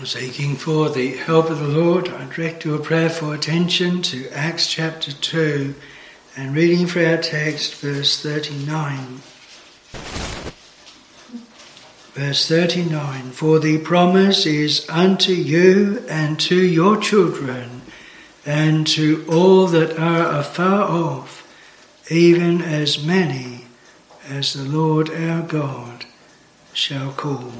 Seeking for the help of the Lord, I direct your prayer for attention to Acts chapter 2 and reading for our text, verse 39. Verse 39 For the promise is unto you and to your children and to all that are afar off, even as many as the Lord our God shall call.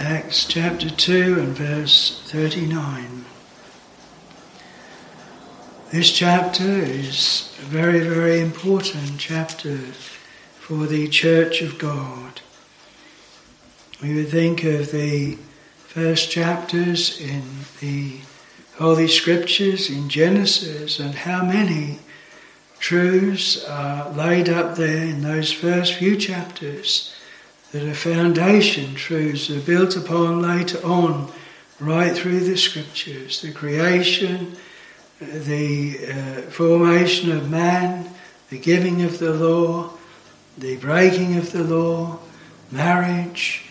Acts chapter 2 and verse 39. This chapter is a very, very important chapter for the Church of God. We would think of the first chapters in the Holy Scriptures in Genesis and how many truths are laid up there in those first few chapters that are foundation truths are built upon later on, right through the scriptures the creation, the uh, formation of man, the giving of the law, the breaking of the law, marriage.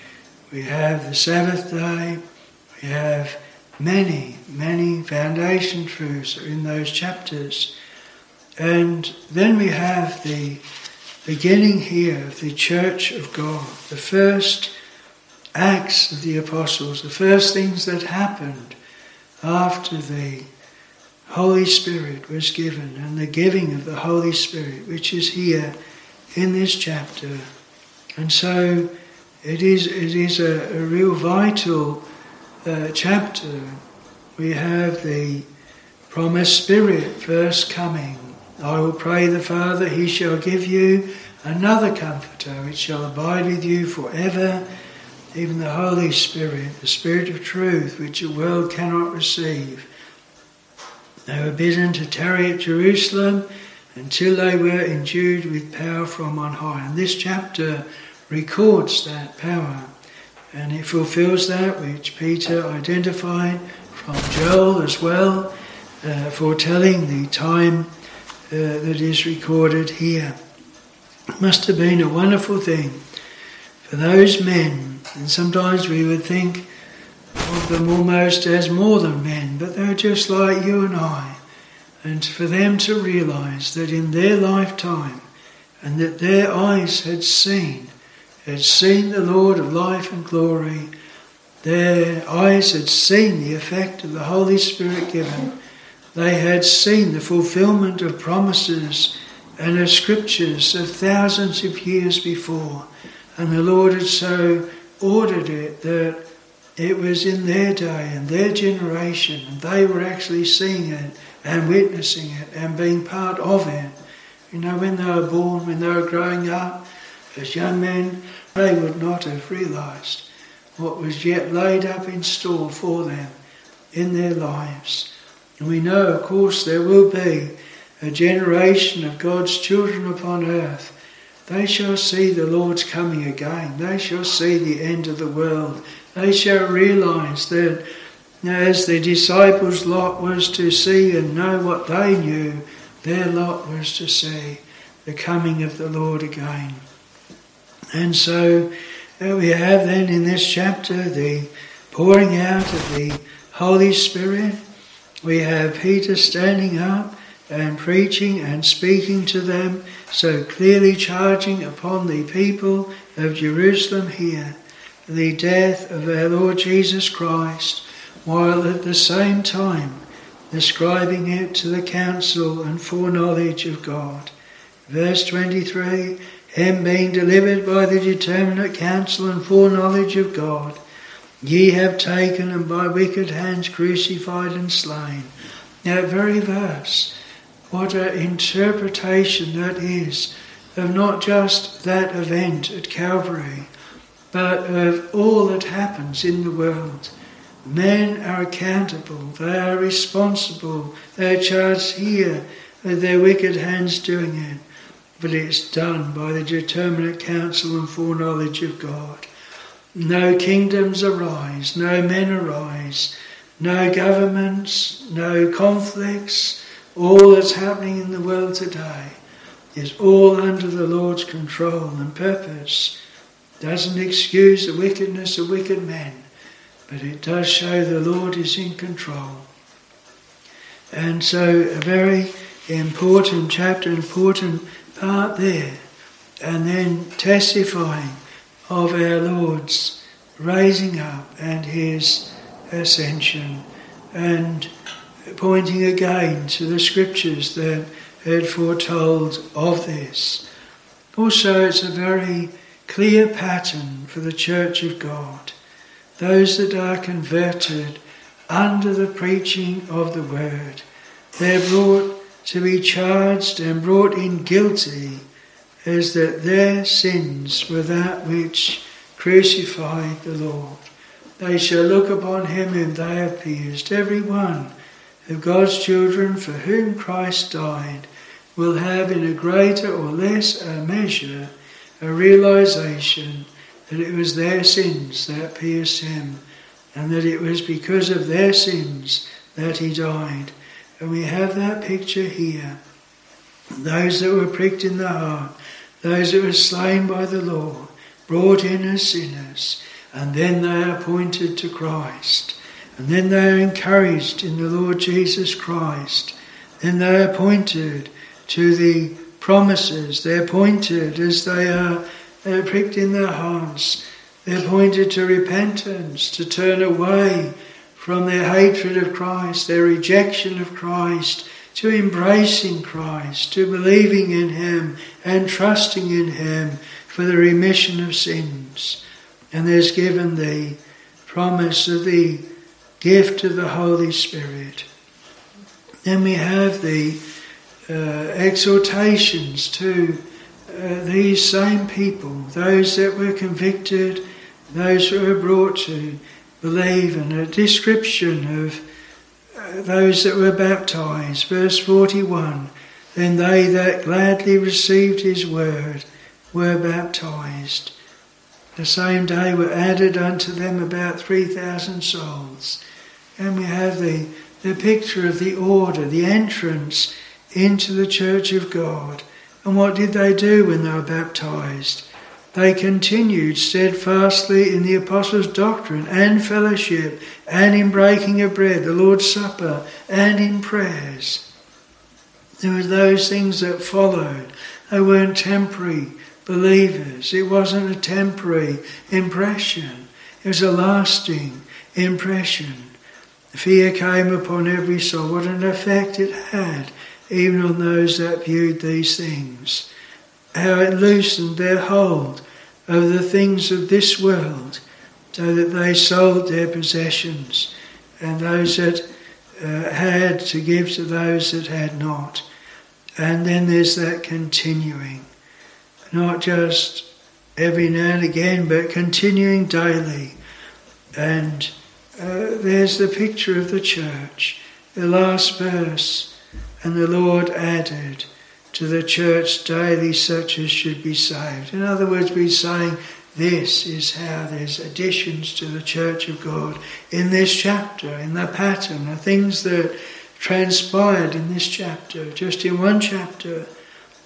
We have the Sabbath day. We have many, many foundation truths in those chapters. And then we have the beginning here of the church of God, the first acts of the apostles, the first things that happened after the Holy Spirit was given and the giving of the Holy Spirit, which is here in this chapter. And so it is, it is a, a real vital uh, chapter. We have the promised Spirit first coming I will pray the Father, he shall give you another comforter which shall abide with you forever, even the Holy Spirit, the Spirit of truth which the world cannot receive. They were bidden to tarry at Jerusalem until they were endued with power from on high. And this chapter records that power and it fulfills that which Peter identified from Joel as well, uh, foretelling the time uh, that is recorded here. It must have been a wonderful thing for those men, and sometimes we would think of them almost as more than men, but they're just like you and I. And for them to realize that in their lifetime, and that their eyes had seen, had seen the Lord of life and glory, their eyes had seen the effect of the Holy Spirit given they had seen the fulfillment of promises and of scriptures of thousands of years before. And the Lord had so ordered it that it was in their day and their generation, and they were actually seeing it and witnessing it and being part of it. You know, when they were born, when they were growing up as young men, they would not have realized what was yet laid up in store for them in their lives. And we know, of course, there will be a generation of God's children upon earth. They shall see the Lord's coming again. They shall see the end of the world. They shall realize that as the disciples' lot was to see and know what they knew, their lot was to see the coming of the Lord again. And so we have then in this chapter the pouring out of the Holy Spirit we have Peter standing up and preaching and speaking to them, so clearly charging upon the people of Jerusalem here the death of our Lord Jesus Christ, while at the same time describing it to the counsel and foreknowledge of God. Verse 23 Him being delivered by the determinate counsel and foreknowledge of God Ye have taken and by wicked hands crucified and slain. That very verse, what an interpretation that is of not just that event at Calvary, but of all that happens in the world. Men are accountable, they are responsible, they are charged here with their wicked hands doing it, but it's done by the determinate counsel and foreknowledge of God. No kingdoms arise, no men arise, no governments, no conflicts. All that's happening in the world today is all under the Lord's control and purpose. Doesn't excuse the wickedness of wicked men, but it does show the Lord is in control. And so, a very important chapter, important part there. And then testifying of our Lord's raising up and his ascension, and pointing again to the scriptures that had foretold of this. Also, it's a very clear pattern for the Church of God. Those that are converted under the preaching of the Word, they're brought to be charged and brought in guilty as that their sins were that which crucified the Lord. They shall look upon him whom they have pierced. Every one of God's children for whom Christ died will have in a greater or less a measure a realization that it was their sins that pierced him and that it was because of their sins that he died. And we have that picture here. Those that were pricked in the heart, those that were slain by the law, brought in as sinners, and then they are pointed to Christ. And then they are encouraged in the Lord Jesus Christ. Then they are pointed to the promises. They're pointed as they are they're pricked in their hearts. They're pointed to repentance, to turn away from their hatred of Christ, their rejection of Christ, to embracing Christ, to believing in Him and trusting in Him for the remission of sins. And there's given the promise of the gift of the Holy Spirit. Then we have the uh, exhortations to uh, these same people, those that were convicted, those who were brought to believe, and a description of those that were baptized. Verse 41 Then they that gladly received his word were baptized. The same day were added unto them about 3,000 souls. And we have the, the picture of the order, the entrance into the church of God. And what did they do when they were baptized? They continued steadfastly in the apostles' doctrine and fellowship, and in breaking of bread, the Lord's Supper, and in prayers. There were those things that followed. They weren't temporary believers. It wasn't a temporary impression. It was a lasting impression. Fear came upon every soul. What an effect it had, even on those that viewed these things. How it loosened their hold over the things of this world, so that they sold their possessions, and those that uh, had to give to those that had not. And then there's that continuing, not just every now and again, but continuing daily. And uh, there's the picture of the church, the last verse, and the Lord added, to the church daily such as should be saved. In other words, we're saying this is how there's additions to the church of God in this chapter, in the pattern, the things that transpired in this chapter. Just in one chapter,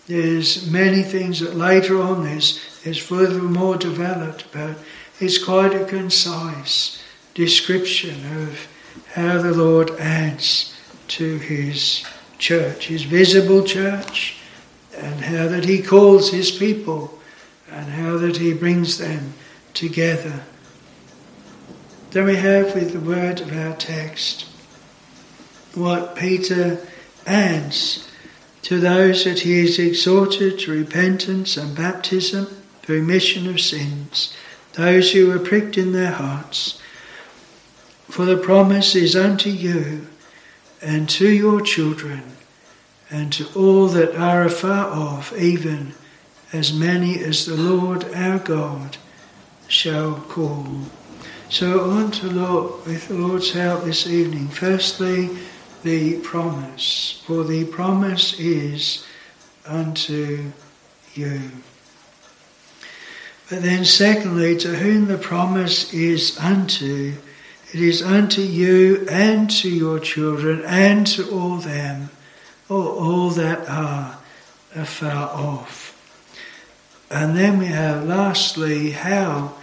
there's many things that later on there's, there's further more developed, but it's quite a concise description of how the Lord adds to his church, his visible church, and how that he calls his people and how that he brings them together. Then we have with the word of our text what Peter adds to those that he has exhorted to repentance and baptism for remission of sins, those who were pricked in their hearts. For the promise is unto you and to your children and to all that are afar off, even as many as the Lord our God shall call. So want to look with the Lord's help this evening. Firstly, the promise, for the promise is unto you. But then, secondly, to whom the promise is unto, it is unto you and to your children and to all them all that are afar off. And then we have lastly how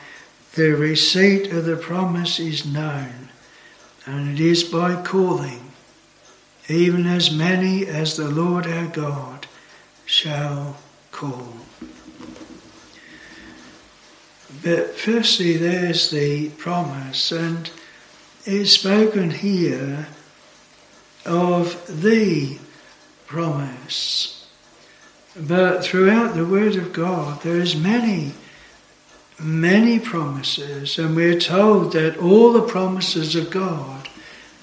the receipt of the promise is known, and it is by calling, even as many as the Lord our God shall call. But firstly, there's the promise, and it's spoken here of the promise. But throughout the Word of God, there is many, many promises, and we're told that all the promises of God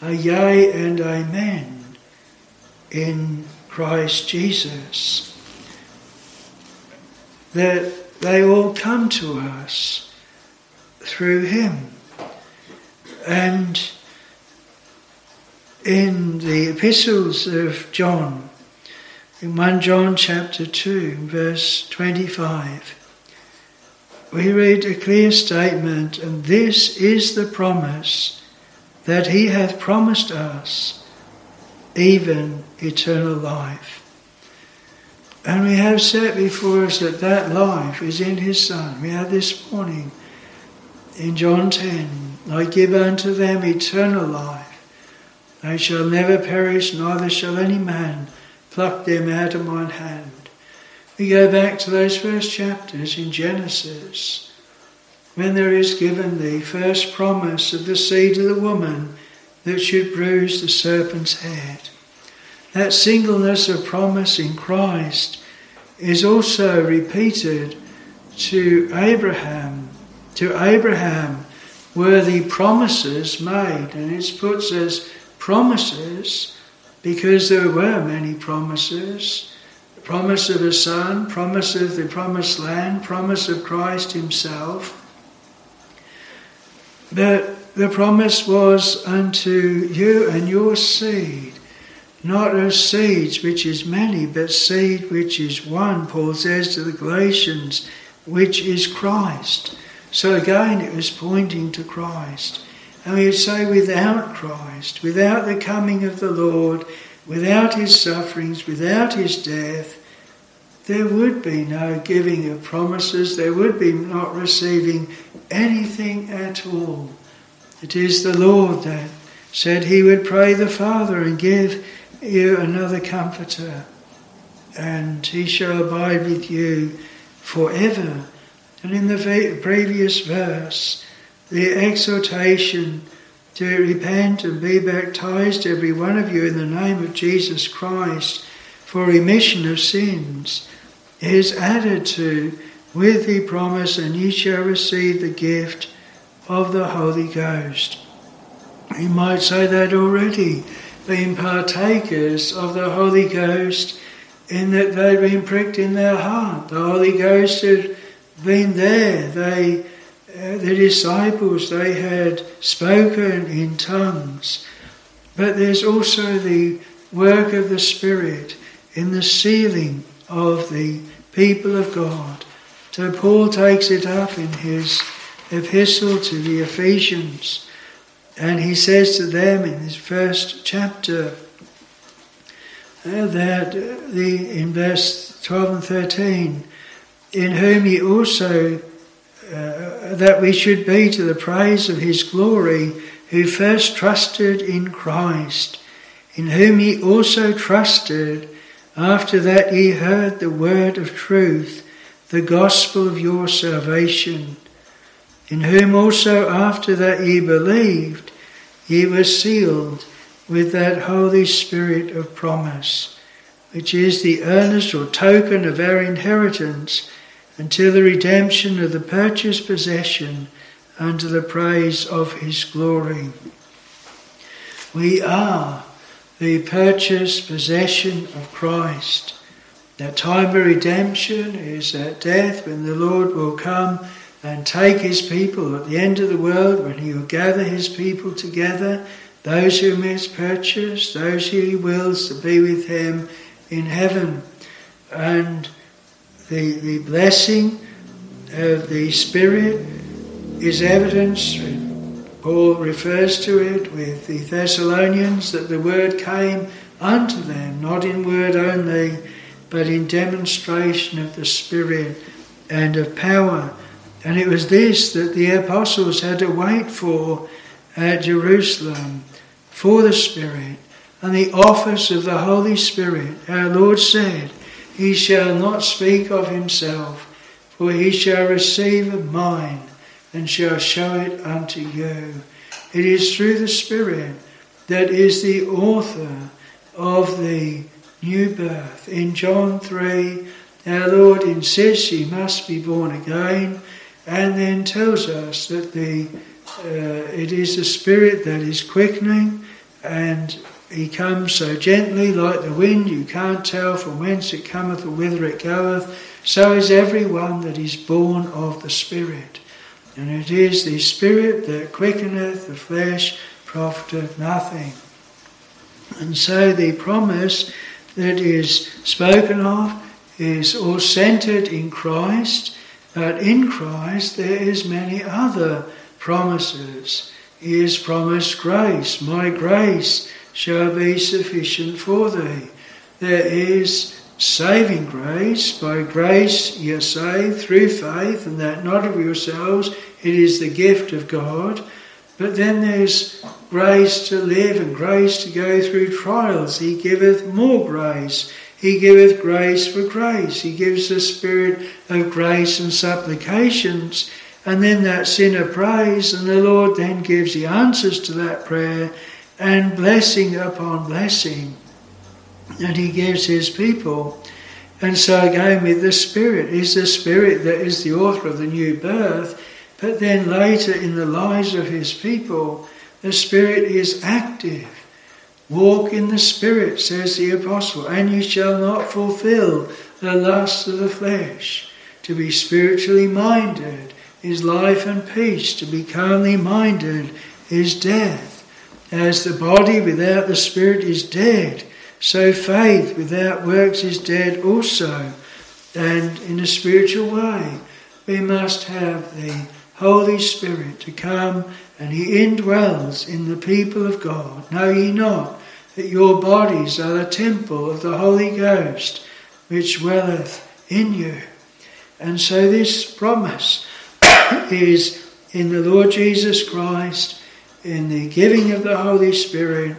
are yea and amen in Christ Jesus. That they all come to us through Him. And in the epistles of John, in 1 John chapter 2, verse 25, we read a clear statement, and this is the promise that he hath promised us, even eternal life. And we have set before us that that life is in his Son. We had this morning in John 10, I give unto them eternal life they shall never perish, neither shall any man pluck them out of mine hand. We go back to those first chapters in Genesis, when there is given the first promise of the seed of the woman that should bruise the serpent's head. That singleness of promise in Christ is also repeated to Abraham. To Abraham were the promises made, and it puts as promises because there were many promises promise of a son, promise of the promised land, promise of Christ Himself. But the promise was unto you and your seed, not of seeds which is many, but seed which is one, Paul says to the Galatians, which is Christ. So again, it was pointing to Christ. And we would say, without Christ, without the coming of the Lord, without his sufferings, without his death, there would be no giving of promises, there would be not receiving anything at all. It is the Lord that said he would pray the Father and give you another comforter, and he shall abide with you forever. And in the previous verse, the exhortation to repent and be baptized, every one of you, in the name of Jesus Christ for remission of sins, is added to with the promise, and ye shall receive the gift of the Holy Ghost. You might say that already, being partakers of the Holy Ghost, in that they've been pricked in their heart. The Holy Ghost had been there. They the disciples, they had spoken in tongues. But there's also the work of the Spirit in the sealing of the people of God. So Paul takes it up in his epistle to the Ephesians, and he says to them in his first chapter uh, that the in verse 12 and 13, in whom he also uh, that we should be to the praise of his glory, who first trusted in Christ, in whom ye also trusted, after that ye heard the word of truth, the gospel of your salvation, in whom also after that ye believed, ye were sealed with that Holy Spirit of promise, which is the earnest or token of our inheritance until the redemption of the purchased possession unto the praise of his glory. We are the purchased possession of Christ. That time of redemption is that death when the Lord will come and take his people at the end of the world, when he will gather his people together, those whom he has purchased, those who he wills to be with him in heaven. And the, the blessing of the Spirit is evidence. Paul refers to it with the Thessalonians that the word came unto them, not in word only, but in demonstration of the Spirit and of power. And it was this that the apostles had to wait for at Jerusalem for the Spirit and the office of the Holy Spirit. Our Lord said, He shall not speak of himself, for he shall receive of mine and shall show it unto you. It is through the Spirit that is the author of the new birth. In John 3, our Lord insists he must be born again and then tells us that the, uh, it is the Spirit that is quickening and he comes so gently like the wind, you can't tell from whence it cometh or whither it goeth. So is every one that is born of the Spirit. And it is the Spirit that quickeneth, the flesh profiteth nothing. And so the promise that is spoken of is all centered in Christ, but in Christ there is many other promises. He has promised grace. My grace shall be sufficient for thee. There is saving grace. By grace ye are saved through faith, and that not of yourselves, it is the gift of God. But then there's grace to live and grace to go through trials. He giveth more grace. He giveth grace for grace. He gives the spirit of grace and supplications. And then that sinner prays, and the Lord then gives the answers to that prayer and blessing upon blessing. And He gives His people. And so again with the Spirit, is the Spirit that is the author of the new birth but then later in the lives of his people, the Spirit is active. Walk in the Spirit, says the Apostle, and you shall not fulfill the lusts of the flesh. To be spiritually minded is life and peace. To be carnally minded is death. As the body without the Spirit is dead, so faith without works is dead also. And in a spiritual way, we must have the Holy Spirit to come and he indwells in the people of God. Know ye not that your bodies are the temple of the Holy Ghost which dwelleth in you? And so this promise is in the Lord Jesus Christ, in the giving of the Holy Spirit,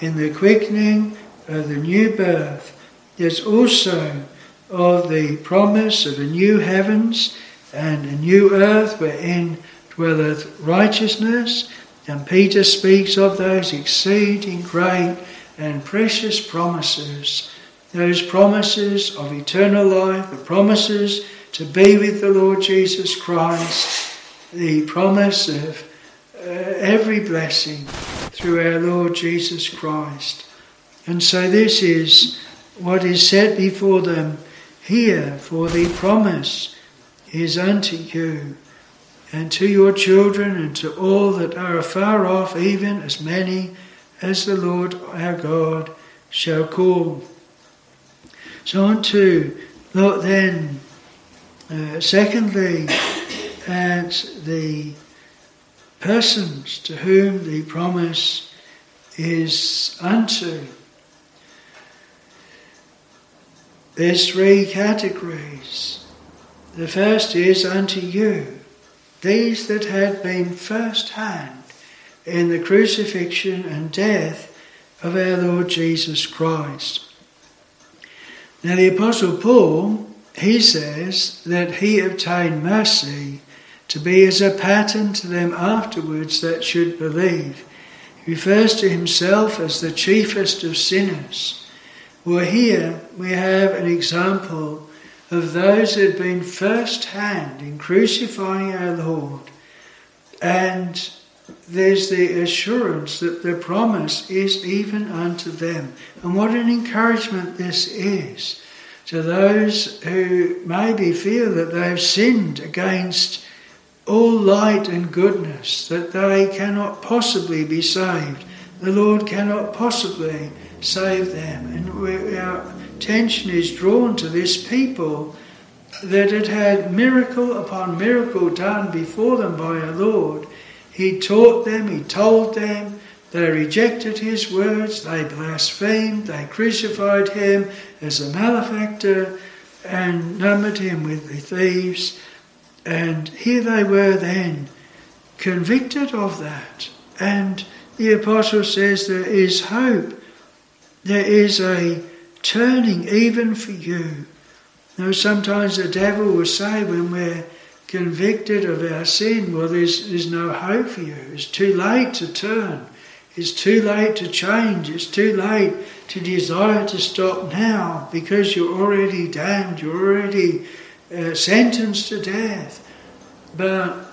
in the quickening of the new birth. There's also of the promise of a new heavens and a new earth wherein dwelleth righteousness. And Peter speaks of those exceeding great and precious promises, those promises of eternal life, the promises to be with the Lord Jesus Christ, the promise of every blessing through our Lord Jesus Christ. And so this is what is set before them here for the promise is unto you, and to your children, and to all that are afar off, even as many as the Lord our God shall call. So on to look then, uh, secondly, at the persons to whom the promise is unto. There's three categories. The first is unto you, these that had been first hand in the crucifixion and death of our Lord Jesus Christ. Now, the Apostle Paul, he says that he obtained mercy to be as a pattern to them afterwards that should believe. He refers to himself as the chiefest of sinners. Well, here we have an example of those who had been first hand in crucifying our Lord. And there's the assurance that the promise is even unto them. And what an encouragement this is to those who maybe feel that they've sinned against all light and goodness, that they cannot possibly be saved. The Lord cannot possibly save them. And we, our, attention is drawn to this people that had had miracle upon miracle done before them by our Lord. He taught them, he told them, they rejected his words, they blasphemed, they crucified him as a malefactor and numbered him with the thieves. And here they were then, convicted of that. And the apostle says there is hope. There is a turning even for you. Now, sometimes the devil will say when we're convicted of our sin, well, there's, there's no hope for you. It's too late to turn. It's too late to change. It's too late to desire to stop now because you're already damned. You're already uh, sentenced to death. But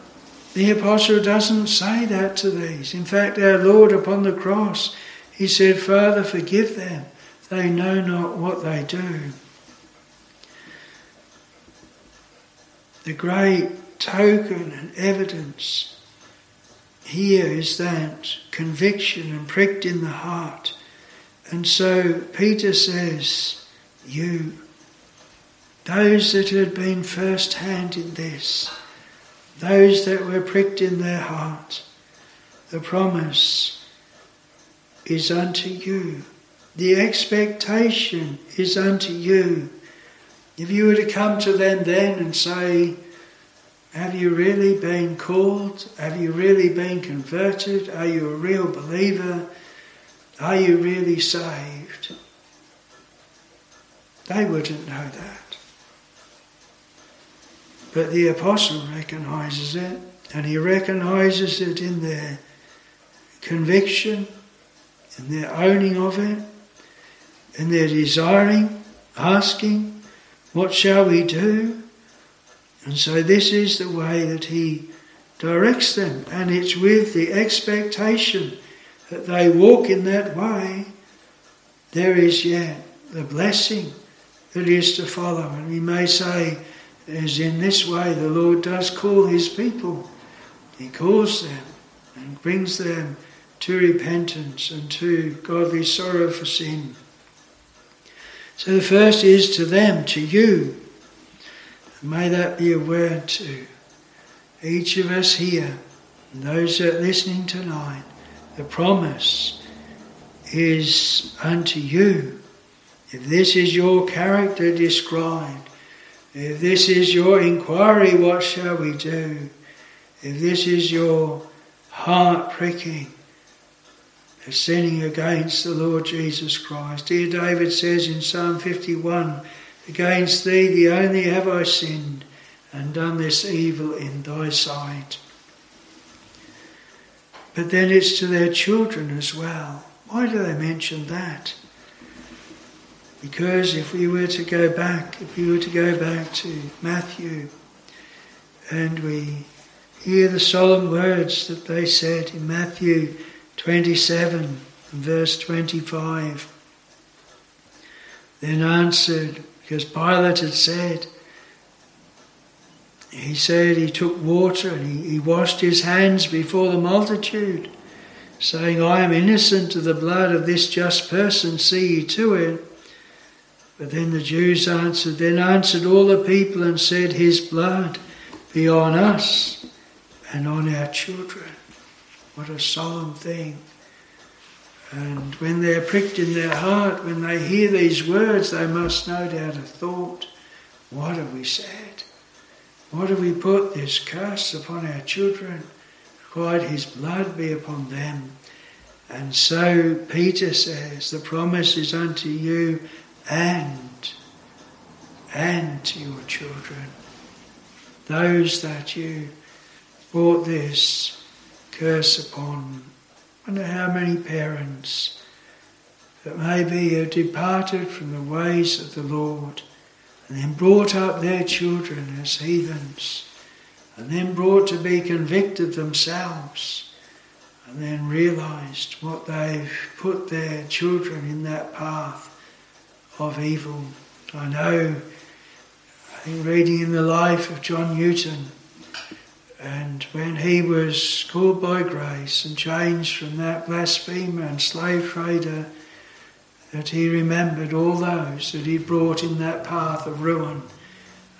the apostle doesn't say that to these. In fact, our Lord upon the cross, he said, Father, forgive them. They know not what they do. The great token and evidence here is that conviction and pricked in the heart. And so Peter says, You, those that had been first hand in this, those that were pricked in their heart, the promise is unto you. The expectation is unto you. If you were to come to them then and say, have you really been called? Have you really been converted? Are you a real believer? Are you really saved? They wouldn't know that. But the apostle recognizes it, and he recognizes it in their conviction, in their owning of it, in their desiring, asking, What shall we do? And so this is the way that he directs them, and it's with the expectation that they walk in that way, there is yet the blessing that is to follow. And we may say, as in this way the Lord does call his people. He calls them and brings them to repentance and to godly sorrow for sin. So the first is to them, to you, May that be a word to each of us here and those that are listening tonight. The promise is unto you. If this is your character described, if this is your inquiry, what shall we do? If this is your heart pricking, sinning against the Lord Jesus Christ. Dear David says in Psalm 51 Against thee, the only have I sinned, and done this evil in thy sight. But then it's to their children as well. Why do they mention that? Because if we were to go back, if we were to go back to Matthew, and we hear the solemn words that they said in Matthew 27 verse 25, then answered because Pilate had said, he said he took water and he, he washed his hands before the multitude, saying, I am innocent of the blood of this just person, see ye to it. But then the Jews answered, then answered all the people and said, His blood be on us and on our children. What a solemn thing. And when they're pricked in their heart, when they hear these words, they must no doubt have thought, What have we said? What have we put this curse upon our children? Quite his blood be upon them. And so Peter says, The promise is unto you and, and to your children. Those that you brought this curse upon I wonder how many parents that maybe have departed from the ways of the Lord and then brought up their children as heathens and then brought to be convicted themselves and then realized what they've put their children in that path of evil. I know, I think reading in the life of John Newton, and when he was called by grace and changed from that blasphemer and slave trader, that he remembered all those that he brought in that path of ruin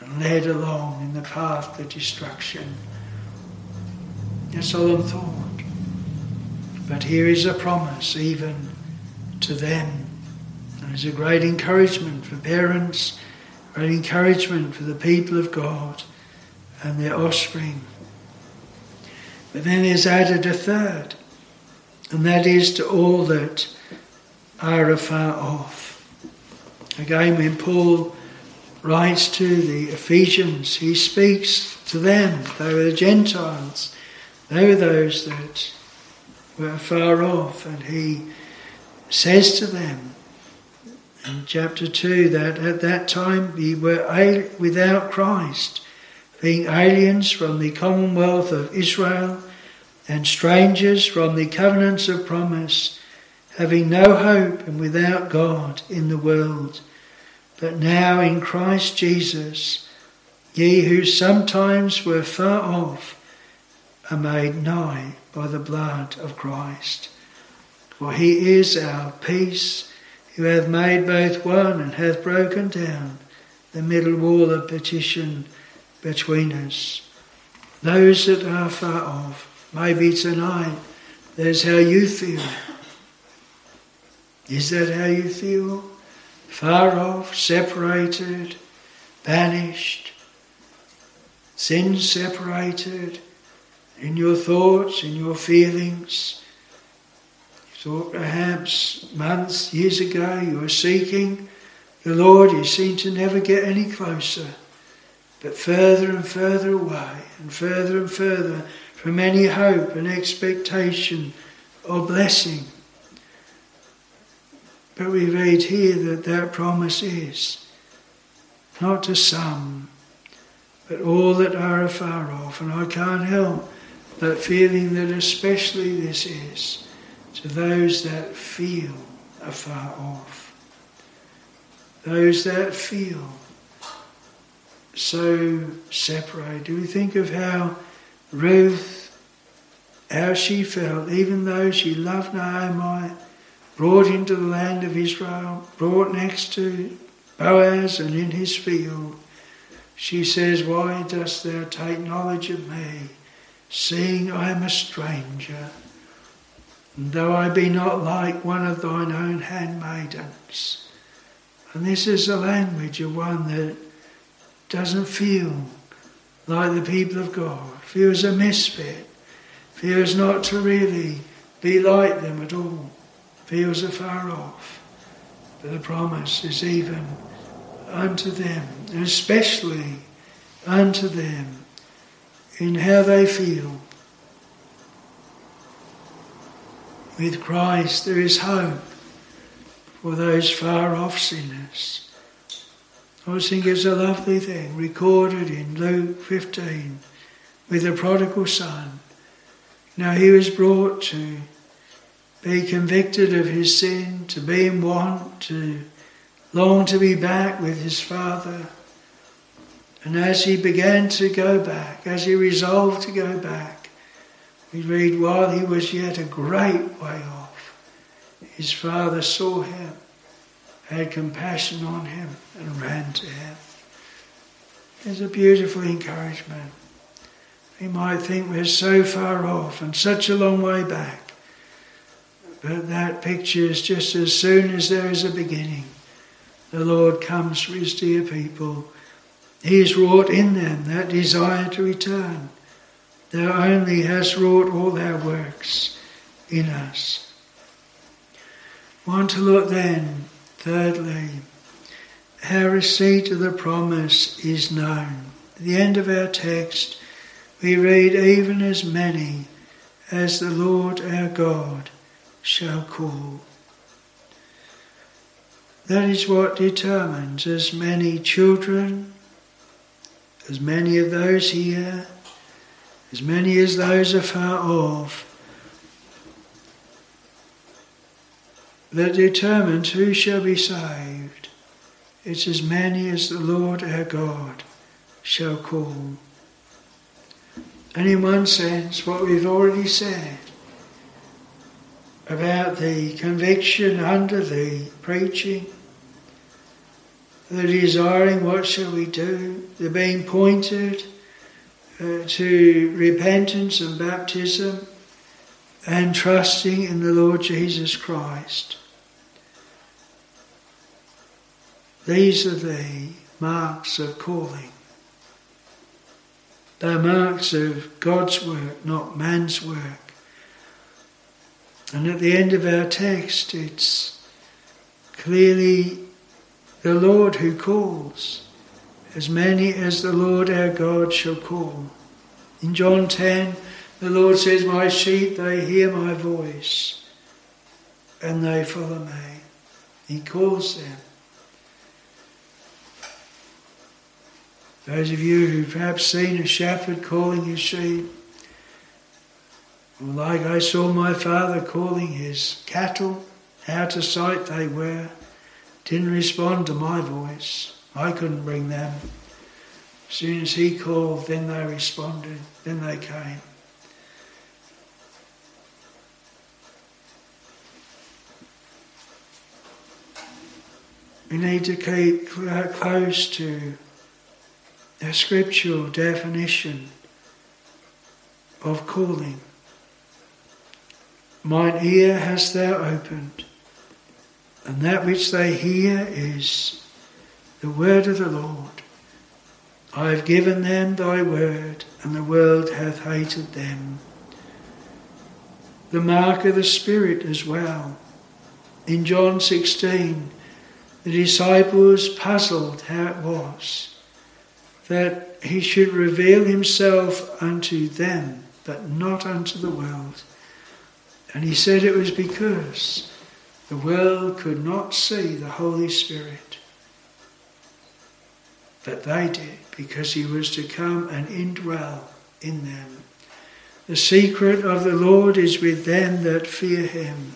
and led along in the path to destruction. A solemn thought. But here is a promise even to them. There's a great encouragement for parents, great encouragement for the people of God and their offspring. But then there's added a third, and that is to all that are afar off. Again, when Paul writes to the Ephesians, he speaks to them. They were the Gentiles, they were those that were far off, and he says to them in chapter 2 that at that time we were without Christ, being aliens from the commonwealth of Israel and strangers from the covenants of promise, having no hope and without God in the world. But now in Christ Jesus, ye who sometimes were far off are made nigh by the blood of Christ. For he is our peace, who hath made both one and hath broken down the middle wall of petition between us. Those that are far off, maybe tonight, there's how you feel. Is that how you feel? Far off, separated, banished, sin separated in your thoughts, in your feelings thought perhaps months, years ago, you were seeking the Lord, you seemed to never get any closer, but further and further away, and further and further from any hope and expectation or blessing. But we read here that that promise is not to some, but all that are afar off. And I can't help but feeling that especially this is to those that feel afar off, those that feel so separated. Do we think of how Ruth, how she felt, even though she loved Naomi, brought into the land of Israel, brought next to Boaz and in his field, she says, Why dost thou take knowledge of me, seeing I am a stranger? Though I be not like one of thine own handmaidens. And this is the language of one that doesn't feel like the people of God, feels a misfit, feels not to really be like them at all, feels afar off. But the promise is even unto them, especially unto them in how they feel With Christ there is hope for those far off sinners. I think it's a lovely thing recorded in Luke 15 with the prodigal son. Now he was brought to be convicted of his sin, to be in want, to long to be back with his father. And as he began to go back, as he resolved to go back, we read, while he was yet a great way off, his father saw him, had compassion on him, and ran to him. It's a beautiful encouragement. We might think we're so far off and such a long way back. But that picture is just as soon as there is a beginning, the Lord comes for his dear people. He has wrought in them that desire to return thou only hast wrought all thy works in us. Want to look then, thirdly, how receipt of the promise is known. At the end of our text, we read, even as many as the Lord our God shall call. That is what determines as many children, as many of those here as many as those afar off, that determines who shall be saved. It's as many as the Lord our God shall call. And in one sense, what we've already said about the conviction under the preaching, the desiring, what shall we do, the being pointed uh, to repentance and baptism and trusting in the Lord Jesus Christ. These are the marks of calling. They're marks of God's work, not man's work. And at the end of our text, it's clearly the Lord who calls, as many as the Lord our God shall call. In John 10, the Lord says, My sheep, they hear my voice, and they follow me. He calls them. Those of you who perhaps seen a shepherd calling his sheep, like I saw my father calling his cattle, out of sight they were, didn't respond to my voice. I couldn't bring them. As soon as he called, then they responded, then they came. We need to keep uh, close to the scriptural definition of calling. Mine ear hast thou opened, and that which they hear is the word of the Lord. I have given them thy word, and the world hath hated them. The mark of the Spirit as well. In John 16, the disciples puzzled how it was that he should reveal himself unto them, but not unto the world. And he said it was because the world could not see the Holy Spirit. But they did, because he was to come and indwell in them. The secret of the Lord is with them that fear him.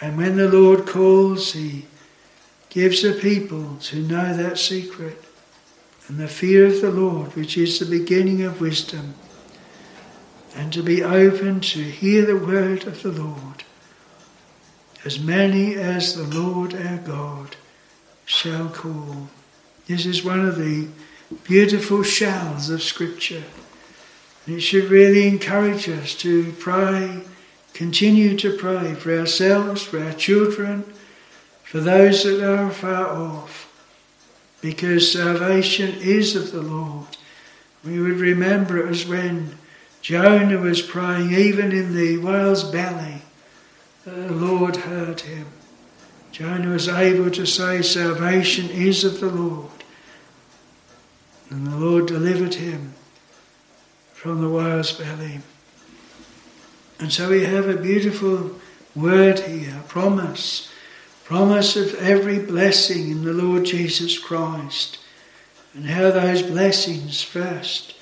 And when the Lord calls, he gives the people to know that secret and the fear of the Lord, which is the beginning of wisdom, and to be open to hear the word of the Lord, as many as the Lord our God shall call. This is one of the beautiful shells of Scripture. And it should really encourage us to pray, continue to pray for ourselves, for our children, for those that are far off because salvation is of the Lord. We would remember it as when Jonah was praying, even in the whale's belly, the Lord heard him. Jonah was able to say, Salvation is of the Lord. And the Lord delivered him from the whale's belly. And so we have a beautiful word here, a promise promise of every blessing in the Lord Jesus Christ, and how those blessings first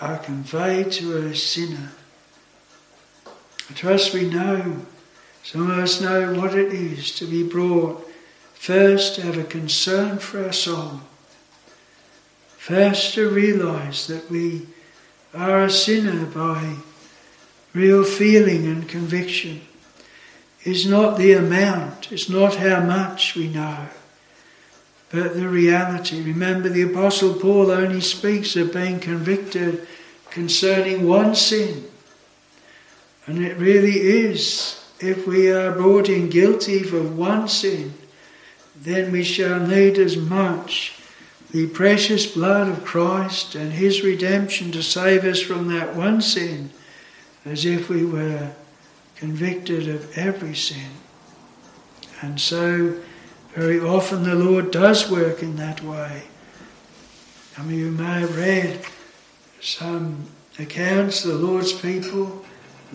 are conveyed to a sinner. I trust we know, some of us know what it is to be brought first to have a concern for our soul, first to realize that we are a sinner by real feeling and conviction is not the amount, it's not how much we know, but the reality. Remember, the Apostle Paul only speaks of being convicted concerning one sin. And it really is, if we are brought in guilty for one sin, then we shall need as much the precious blood of Christ and his redemption to save us from that one sin as if we were convicted of every sin. And so, very often the Lord does work in that way. I mean, you may have read some accounts of the Lord's people,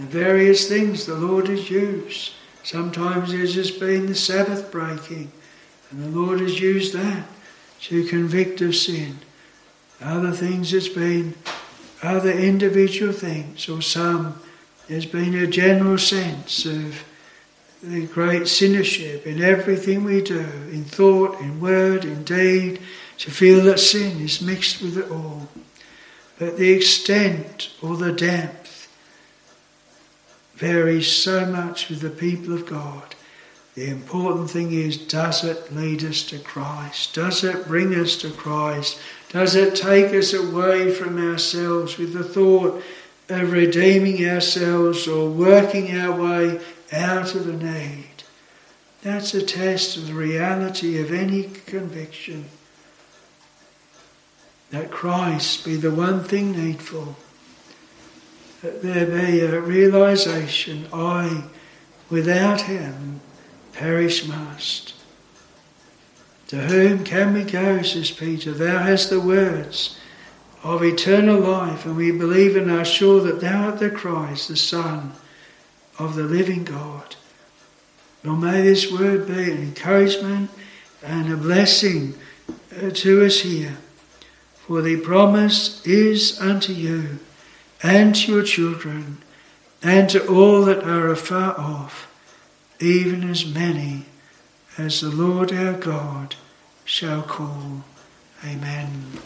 various things the Lord has used. Sometimes there's just been the Sabbath breaking, and the Lord has used that to convict of sin. Other things it's been other individual things, or some there's been a general sense of the great sinnership in everything we do, in thought, in word, in deed, to feel that sin is mixed with it all. But the extent or the depth varies so much with the people of God. The important thing is does it lead us to Christ? Does it bring us to Christ? Does it take us away from ourselves with the thought of redeeming ourselves or working our way out of the need. That's a test of the reality of any conviction. that Christ be the one thing needful, that there be a realization I, without him, perish must. To whom can we go, says Peter? Thou hast the words of eternal life, and we believe and are sure that thou art the Christ, the Son of the living God. Lord, may this word be an encouragement and a blessing uh, to us here. For the promise is unto you and to your children and to all that are afar off, even as many as the Lord our God shall call. Amen.